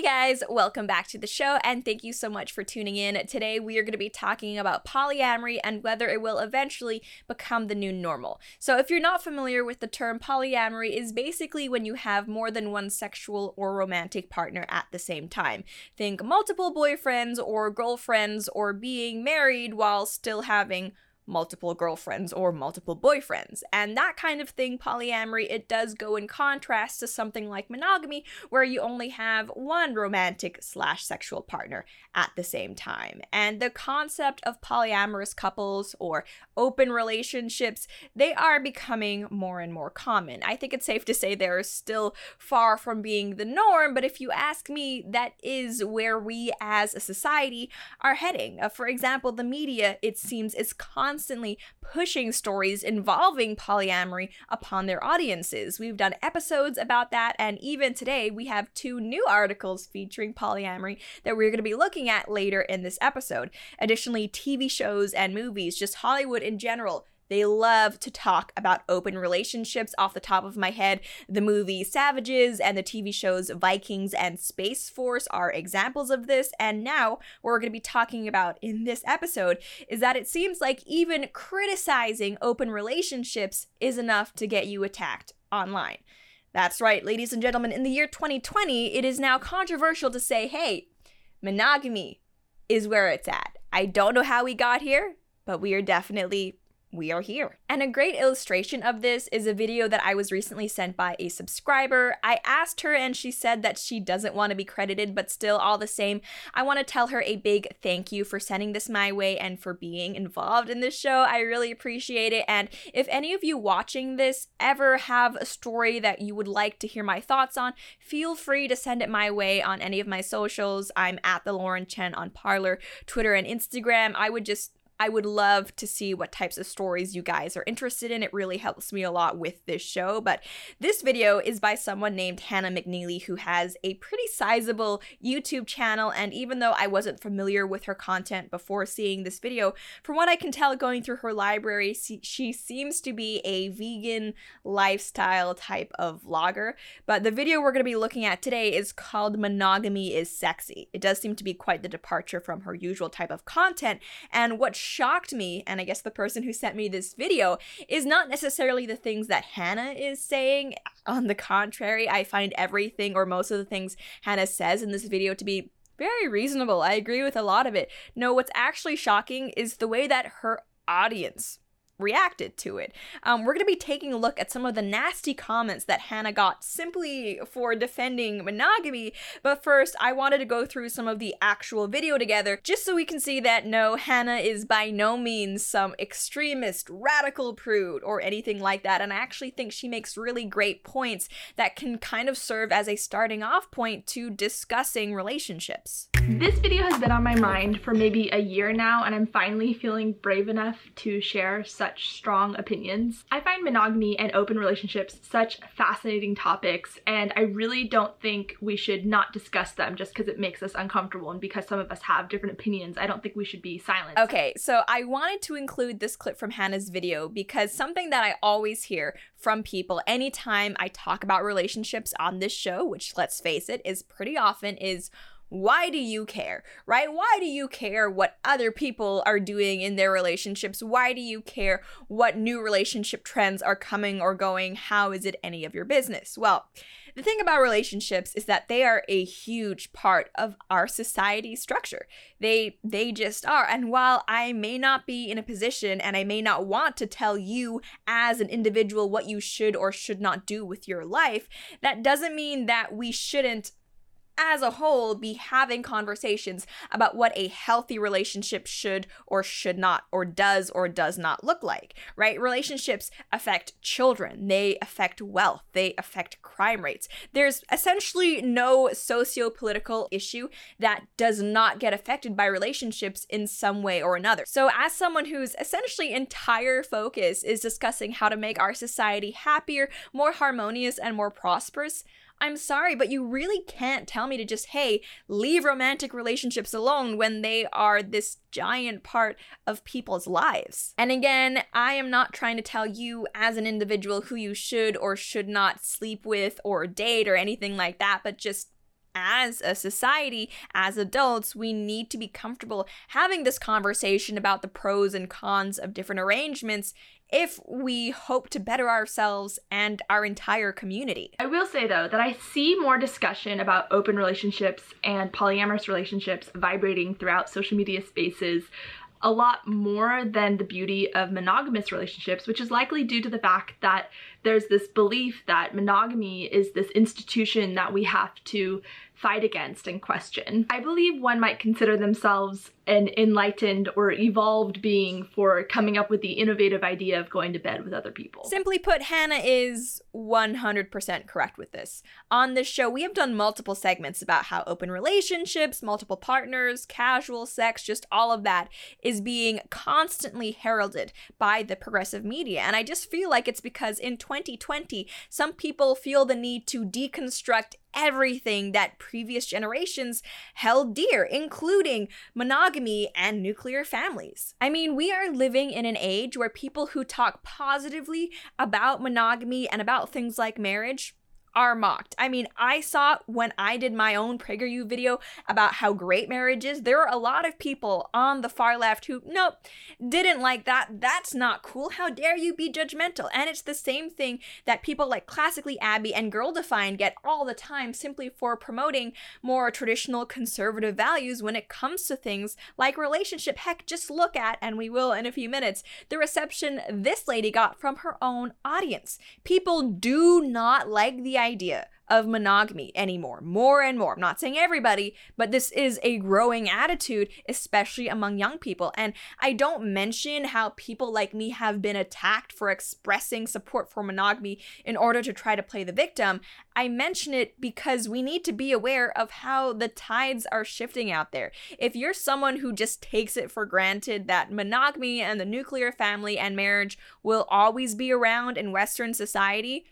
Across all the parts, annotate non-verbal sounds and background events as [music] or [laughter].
Hey guys, welcome back to the show and thank you so much for tuning in. Today we are going to be talking about polyamory and whether it will eventually become the new normal. So, if you're not familiar with the term polyamory is basically when you have more than one sexual or romantic partner at the same time. Think multiple boyfriends or girlfriends or being married while still having multiple girlfriends or multiple boyfriends. And that kind of thing, polyamory, it does go in contrast to something like monogamy, where you only have one romantic slash sexual partner at the same time. And the concept of polyamorous couples or open relationships, they are becoming more and more common. I think it's safe to say they're still far from being the norm, but if you ask me, that is where we as a society are heading. Uh, for example, the media, it seems, is constantly constantly pushing stories involving polyamory upon their audiences. We've done episodes about that, and even today we have two new articles featuring polyamory that we're going to be looking at later in this episode. Additionally, TV shows and movies, just Hollywood in general, they love to talk about open relationships off the top of my head. The movie Savages and the TV shows Vikings and Space Force are examples of this. And now, what we're going to be talking about in this episode is that it seems like even criticizing open relationships is enough to get you attacked online. That's right, ladies and gentlemen, in the year 2020, it is now controversial to say, hey, monogamy is where it's at. I don't know how we got here, but we are definitely we are here. And a great illustration of this is a video that I was recently sent by a subscriber. I asked her and she said that she doesn't want to be credited, but still, all the same, I want to tell her a big thank you for sending this my way and for being involved in this show. I really appreciate it. And if any of you watching this ever have a story that you would like to hear my thoughts on, feel free to send it my way on any of my socials. I'm at the Lauren Chen on Parler, Twitter, and Instagram. I would just I would love to see what types of stories you guys are interested in. It really helps me a lot with this show. But this video is by someone named Hannah McNeely, who has a pretty sizable YouTube channel. And even though I wasn't familiar with her content before seeing this video, from what I can tell going through her library, she seems to be a vegan lifestyle type of vlogger. But the video we're going to be looking at today is called Monogamy is Sexy. It does seem to be quite the departure from her usual type of content. And what shocked me, and I guess the person who sent me this video, is not necessarily the things that Hannah is saying. On the contrary, I find everything or most of the things Hannah says in this video to be very reasonable. I agree with a lot of it. No, what's actually shocking is the way that her audience reacted to it. Um, we're going to be taking a look at some of the nasty comments that Hannah got simply for defending monogamy. But first, I wanted to go through some of the actual video together just so we can see that no, Hannah is by no means some extremist, radical prude or anything like that. And I actually think she makes really great points that can kind of serve as a starting off point to discussing relationships. This video has been on my mind for maybe a year now, and I'm finally feeling brave enough to share such such strong opinions. I find monogamy and open relationships such fascinating topics and I really don't think we should not discuss them just because it makes us uncomfortable and because some of us have different opinions. I don't think we should be silent. Okay, so I wanted to include this clip from Hannah's video because something that I always hear from people anytime I talk about relationships on this show, which let's face it is pretty often is why do you care, right? Why do you care what other people are doing in their relationships? Why do you care what new relationship trends are coming or going? How is it any of your business? Well, the thing about relationships is that they are a huge part of our society structure. They they just are. And while I may not be in a position and I may not want to tell you as an individual what you should or should not do with your life, that doesn't mean that we shouldn't as a whole be having conversations about what a healthy relationship should or should not or does or does not look like, right? Relationships affect children, they affect wealth, they affect crime rates. There's essentially no socio political issue that does not get affected by relationships in some way or another. So, as someone whose essentially entire focus is discussing how to make our society happier, more harmonious, and more prosperous, I'm sorry, but you really can't tell me to just, hey, leave romantic relationships alone when they are this giant part of people's lives. And again, I am not trying to tell you as an individual who you should or should not sleep with or date or anything like that, but just as a society, as adults, we need to be comfortable having this conversation about the pros and cons of different arrangements if we hope to better ourselves and our entire community. I will say though that I see more discussion about open relationships and polyamorous relationships vibrating throughout social media spaces a lot more than the beauty of monogamous relationships, which is likely due to the fact that there's this belief that monogamy is this institution that we have to fight against and question. I believe one might consider themselves an enlightened or evolved being for coming up with the innovative idea of going to bed with other people. Simply put, Hannah is 100% correct with this. On this show, we have done multiple segments about how open relationships, multiple partners, casual sex, just all of that is being constantly heralded by the progressive media. And I just feel like it's because in 2020, some people feel the need to deconstruct everything that previous generations held dear, including monogamy and nuclear families. I mean, we are living in an age where people who talk positively about monogamy and about things like marriage are mocked. I mean, I saw when I did my own PragerU video about how great marriage is, there are a lot of people on the far left who, nope, didn't like that. That's not cool. How dare you be judgmental? And it's the same thing that people like Classically Abby and Girl Defined get all the time simply for promoting more traditional conservative values when it comes to things like relationship. Heck, just look at, and we will in a few minutes, the reception this lady got from her own audience. People do not like the idea of monogamy anymore. More and more. I'm not saying everybody, but this is a growing attitude, especially among young people. And I don't mention how people like me have been attacked for expressing support for monogamy in order to try to play the victim. I mention it because we need to be aware of how the tides are shifting out there. If you're someone who just takes it for granted that monogamy and the nuclear family and marriage will always be around in Western society,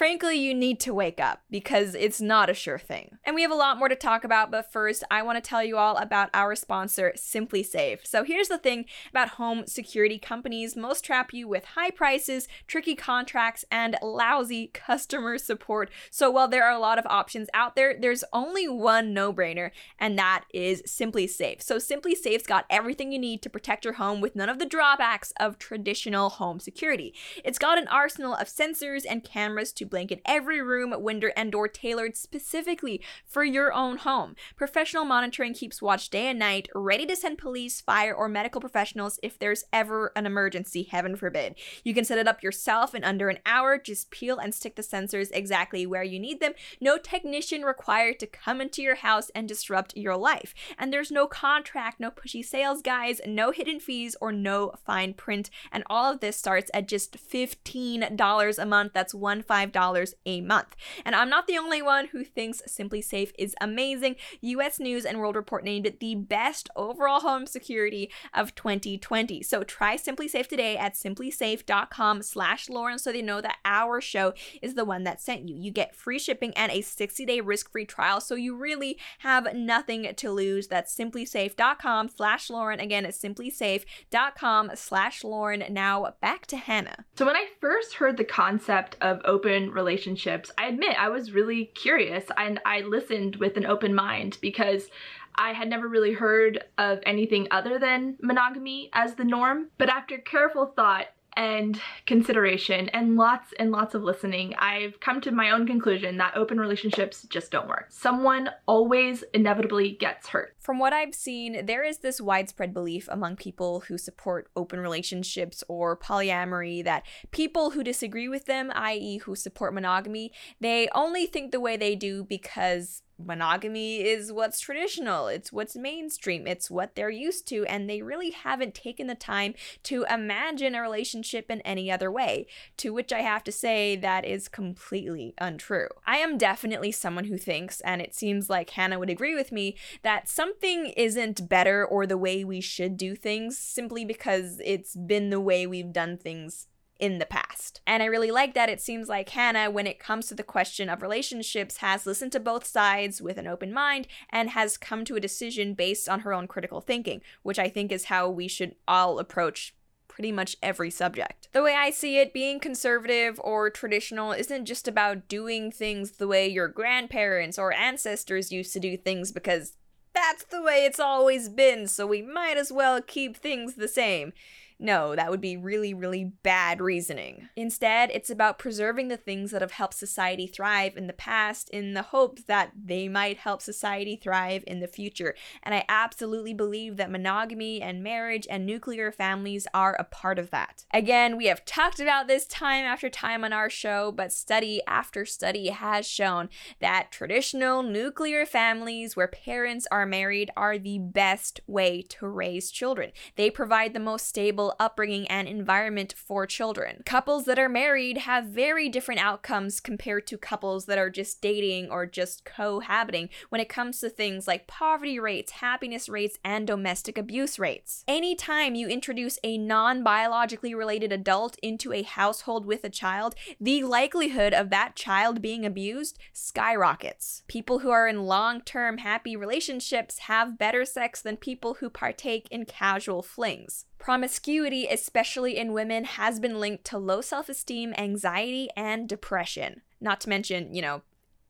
frankly, you need to wake up because it's not a sure thing. And we have a lot more to talk about, but first, I want to tell you all about our sponsor, SimpliSafe. So here's the thing about home security companies most trap you with high prices, tricky contracts, and lousy customer support. So while there are a lot of options out there, there's only one no brainer, and that is SimpliSafe. So SimpliSafe's got everything you need to protect your home with none of the drawbacks of traditional home security. It's got an arsenal of sensors and cameras to blanket every room, window, and door tailored specifically for your own home. Professional monitoring keeps watch day and night, ready to send police, fire, or medical professionals if there's ever an emergency, heaven forbid. You can set it up yourself in under an hour. Just peel and stick the sensors exactly where you need them. No technician required to come into your house and disrupt your life. And there's no contract, no pushy sales guys, no hidden fees, or no fine print. And all of this starts at just $15 a month. That's one five $5 a month. And I'm not the only one who thinks SimpliSafe is amazing. US News and World Report named it the best overall home security of 2020. So try SimpliSafe today at simplisafe.com slash Lauren so they know that our show is the one that sent you. You get free shipping and a 60-day risk-free trial, so you really have nothing to lose. That's simplisafe.com slash Lauren. Again, it's simplisafe.com slash Lauren. Now back to Hannah. So when I first heard the concept of open relationships, I admit I was really curious and I listened with an open mind because I had never really heard of anything other than monogamy as the norm. But after careful thought, and consideration and lots and lots of listening, I've come to my own conclusion that open relationships just don't work. Someone always inevitably gets hurt. From what I've seen, there is this widespread belief among people who support open relationships or polyamory that people who disagree with them, i.e., who support monogamy, they only think the way they do because monogamy is what's traditional, it's what's mainstream, it's what they're used to, and they really haven't taken the time to imagine a relationship in any other way. To which I have to say that is completely untrue. I am definitely someone who thinks, and it seems like Hannah would agree with me, that something isn't better or the way we should do things simply because it's been the way we've done things in the past. And I really like that it seems like Hannah, when it comes to the question of relationships, has listened to both sides with an open mind and has come to a decision based on her own critical thinking, which I think is how we should all approach pretty much every subject. The way I see it, being conservative or traditional isn't just about doing things the way your grandparents or ancestors used to do things because that's the way it's always been, so we might as well keep things the same. No, that would be really, really bad reasoning. Instead, it's about preserving the things that have helped society thrive in the past in the hope that they might help society thrive in the future. And I absolutely believe that monogamy and marriage and nuclear families are a part of that. Again, we have talked about this time after time on our show, but study after study has shown that traditional nuclear families where parents are married are the best way to raise children. They provide the most stable upbringing and environment for children. Couples that are married have very different outcomes compared to couples that are just dating or just cohabiting when it comes to things like poverty rates, happiness rates, and domestic abuse rates. Anytime you introduce a non biologically related adult into a household with a child, the likelihood of that child being abused skyrockets. People who are in long term happy relationships have better sex than people who partake in casual flings. Promiscuity, especially in women, has been linked to low self esteem, anxiety, and depression. Not to mention, you know,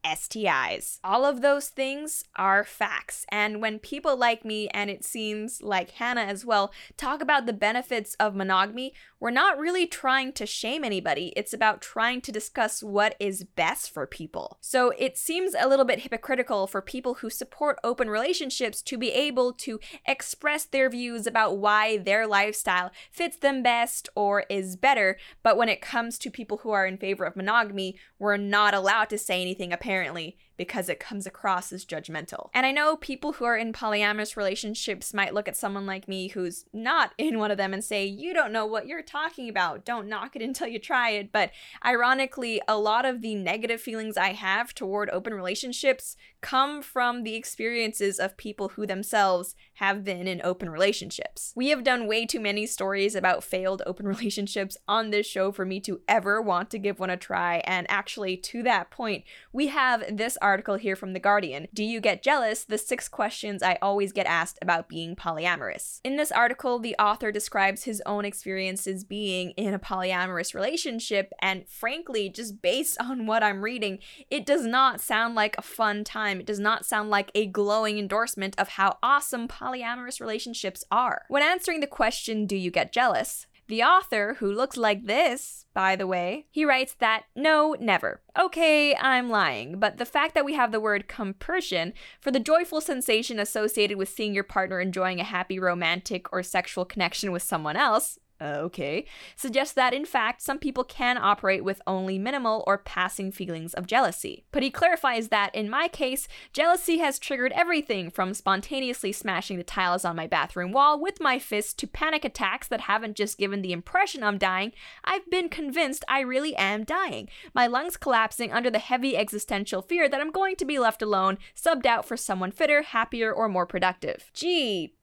STIs. All of those things are facts. And when people like me, and it seems like Hannah as well, talk about the benefits of monogamy, we're not really trying to shame anybody. It's about trying to discuss what is best for people. So it seems a little bit hypocritical for people who support open relationships to be able to express their views about why their lifestyle fits them best or is better. But when it comes to people who are in favor of monogamy, we're not allowed to say anything apparently apparently because it comes across as judgmental. And I know people who are in polyamorous relationships might look at someone like me who's not in one of them and say, You don't know what you're talking about. Don't knock it [laughs] until you try it. But ironically, a lot of the negative feelings I have toward open relationships come from the experiences of people who themselves have been in open relationships. We have done way too many stories about failed open [laughs] relationships on this show for me to ever want to give one a try. And actually, to that point, we have this article article here from The Guardian Do You Get Jealous? The Six Questions I Always Get Asked About Being Polyamorous. In this article, the author describes his own experiences being in a polyamorous relationship, and frankly, just based on what I'm reading, it does not sound like a fun time. It does not sound like a glowing endorsement of how awesome polyamorous relationships are. When answering the question, Do you get jealous? The author, who looks like this, by the way, he writes that no, never. Okay, I'm lying, but the fact that we have the word compersion for the joyful sensation associated with seeing your partner enjoying a happy romantic or sexual connection with someone else okay, suggests that in fact some people can operate with only minimal or passing feelings of jealousy. But he clarifies that in my case, jealousy has triggered everything from spontaneously smashing the tiles on my bathroom wall with my fist to panic attacks that haven't just given the impression I'm dying, I've been convinced I really am dying. My lungs collapsing under the heavy existential fear that I'm going to be left alone, subbed out for someone fitter, happier, or more productive. Gee,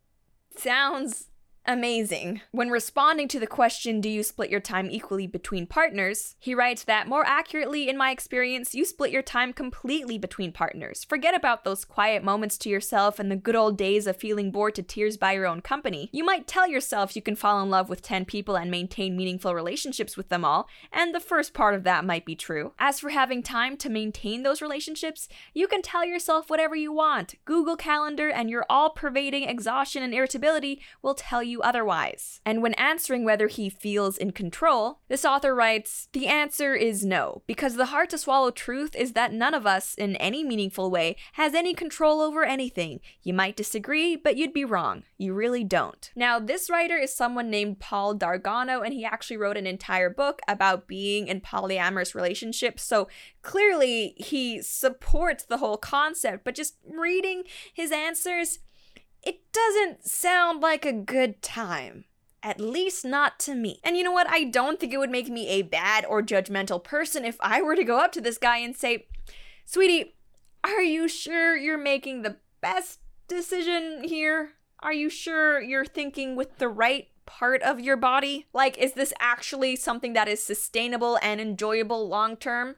sounds amazing. When responding to the question, do you split your time equally between partners? He writes that more accurately, in my experience, you split your time completely between partners. Forget about those quiet moments to yourself and the good old days of feeling bored to tears by your own company. You might tell yourself you can fall in love with 10 people and maintain meaningful relationships with them all, and the first part of that might be true. As for having time to maintain those relationships, you can tell yourself whatever you want. Google Calendar and your all pervading exhaustion and irritability will tell you otherwise. And when answering whether he feels in control, this author writes The answer is no, because the hard to swallow truth is that none of us, in any meaningful way, has any control over anything. You might disagree, but you'd be wrong. You really don't. Now, this writer is someone named Paul Dalgarno, and he actually wrote an entire book about being in polyamorous relationships. So clearly, he supports the whole concept, but just reading his answers, it doesn't sound like a good time. At least not to me. And you know what? I don't think it would make me a bad or judgmental person if I were to go up to this guy and say, Sweetie, are you sure you're making the best decision here? Are you sure you're thinking with the right part of your body? Like, is this actually something that is sustainable and enjoyable long term?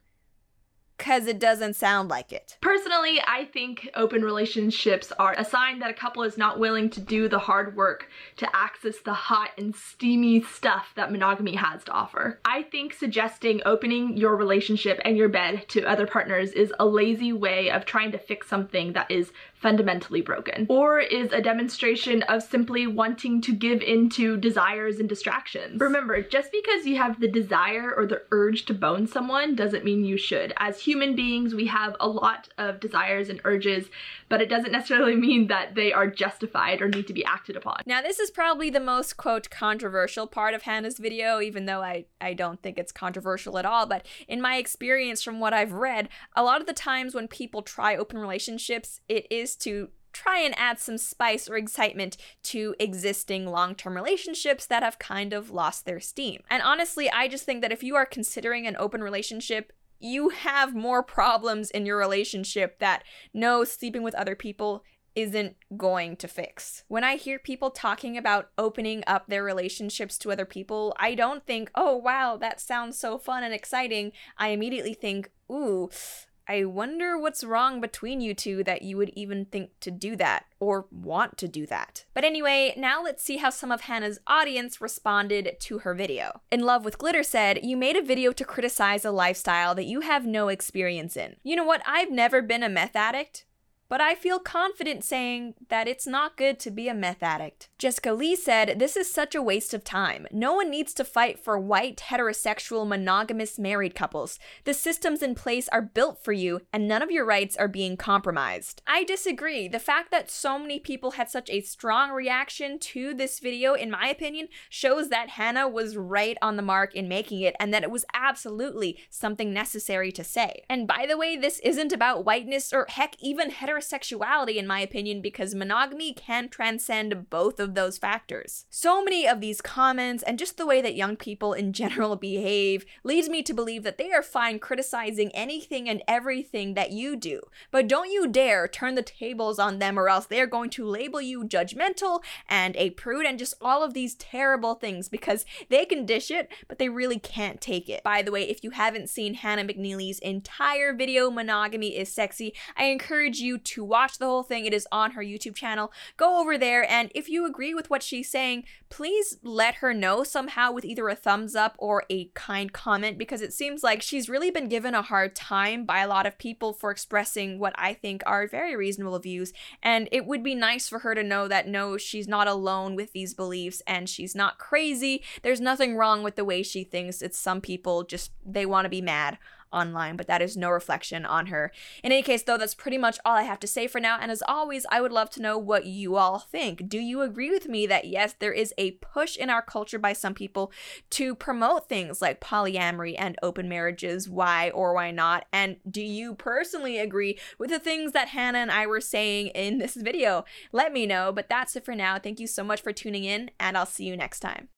Because it doesn't sound like it. Personally, I think open relationships are a sign that a couple is not willing to do the hard work to access the hot and steamy stuff that monogamy has to offer. I think suggesting opening your relationship and your bed to other partners is a lazy way of trying to fix something that is fundamentally broken, or is a demonstration of simply wanting to give into desires and distractions. Remember, just because you have the desire or the urge to bone someone doesn't mean you should. As human beings, we have a lot of desires and urges, but it doesn't necessarily mean that they are justified or need to be acted upon. Now, this is probably the most, quote, controversial part of Hannah's video, even though I, I don't think it's controversial at all. But in my experience from what I've read, a lot of the times when people try open relationships, it is to try and add some spice or excitement to existing long term relationships that have kind of lost their steam. And honestly, I just think that if you are considering an open relationship, you have more problems in your relationship that no sleeping with other people isn't going to fix. When I hear people talking about opening up their relationships to other people, I don't think, oh wow, that sounds so fun and exciting. I immediately think, ooh, I wonder what's wrong between you two that you would even think to do that or want to do that. But anyway, now let's see how some of Hannah's audience responded to her video. In Love with Glitter said, You made a video to criticize a lifestyle that you have no experience in. You know what? I've never been a meth addict but I feel confident saying that it's not good to be a meth addict. Jessica Lee said, This is such a waste of time. No one needs to fight for white, heterosexual, monogamous married couples. The systems in place are built for you, and none of your rights are being compromised. I disagree. The fact that so many people had such a strong reaction to this video, in my opinion, shows that Hannah was right on the mark in making it and that it was absolutely something necessary to say. And by the way, this isn't about whiteness or heck, even heterosexuality heterosexuality, in my opinion, because monogamy can transcend both of those factors. So many of these comments and just the way that young people in general [laughs] behave leads me to believe that they are fine criticizing anything and everything that you do. But don't you dare turn the tables on them, or else they're going to label you judgmental and a prude and just all of these terrible things because they can dish it, but they really can't take it. By the way, if you haven't seen Hannah McNeely's entire video, Monogamy is Sexy, I encourage you to watch the whole thing. It is on her YouTube channel. Go over there, and if you agree with what she's saying, please let her know somehow with either a thumbs up or a kind comment because it seems like she's really been given a hard time by a lot of people for expressing what I think are very reasonable views. And it would be nice for her to know that no, she's not alone with these beliefs and she's not crazy. There's nothing wrong with the way she thinks. It's some people just, they want to be mad online, but that is no reflection on her. In any case, though, that's pretty much all I have to say for now. And as always, I would love to know what you all think. Do you agree with me that yes, there is a push in our culture by some people to promote things like polyamory and open marriages? Why or why not? And do you personally agree with the things that Hannah and I were saying in this video? Let me know. But that's it for now. Thank you so much for tuning in, and I'll see you next time.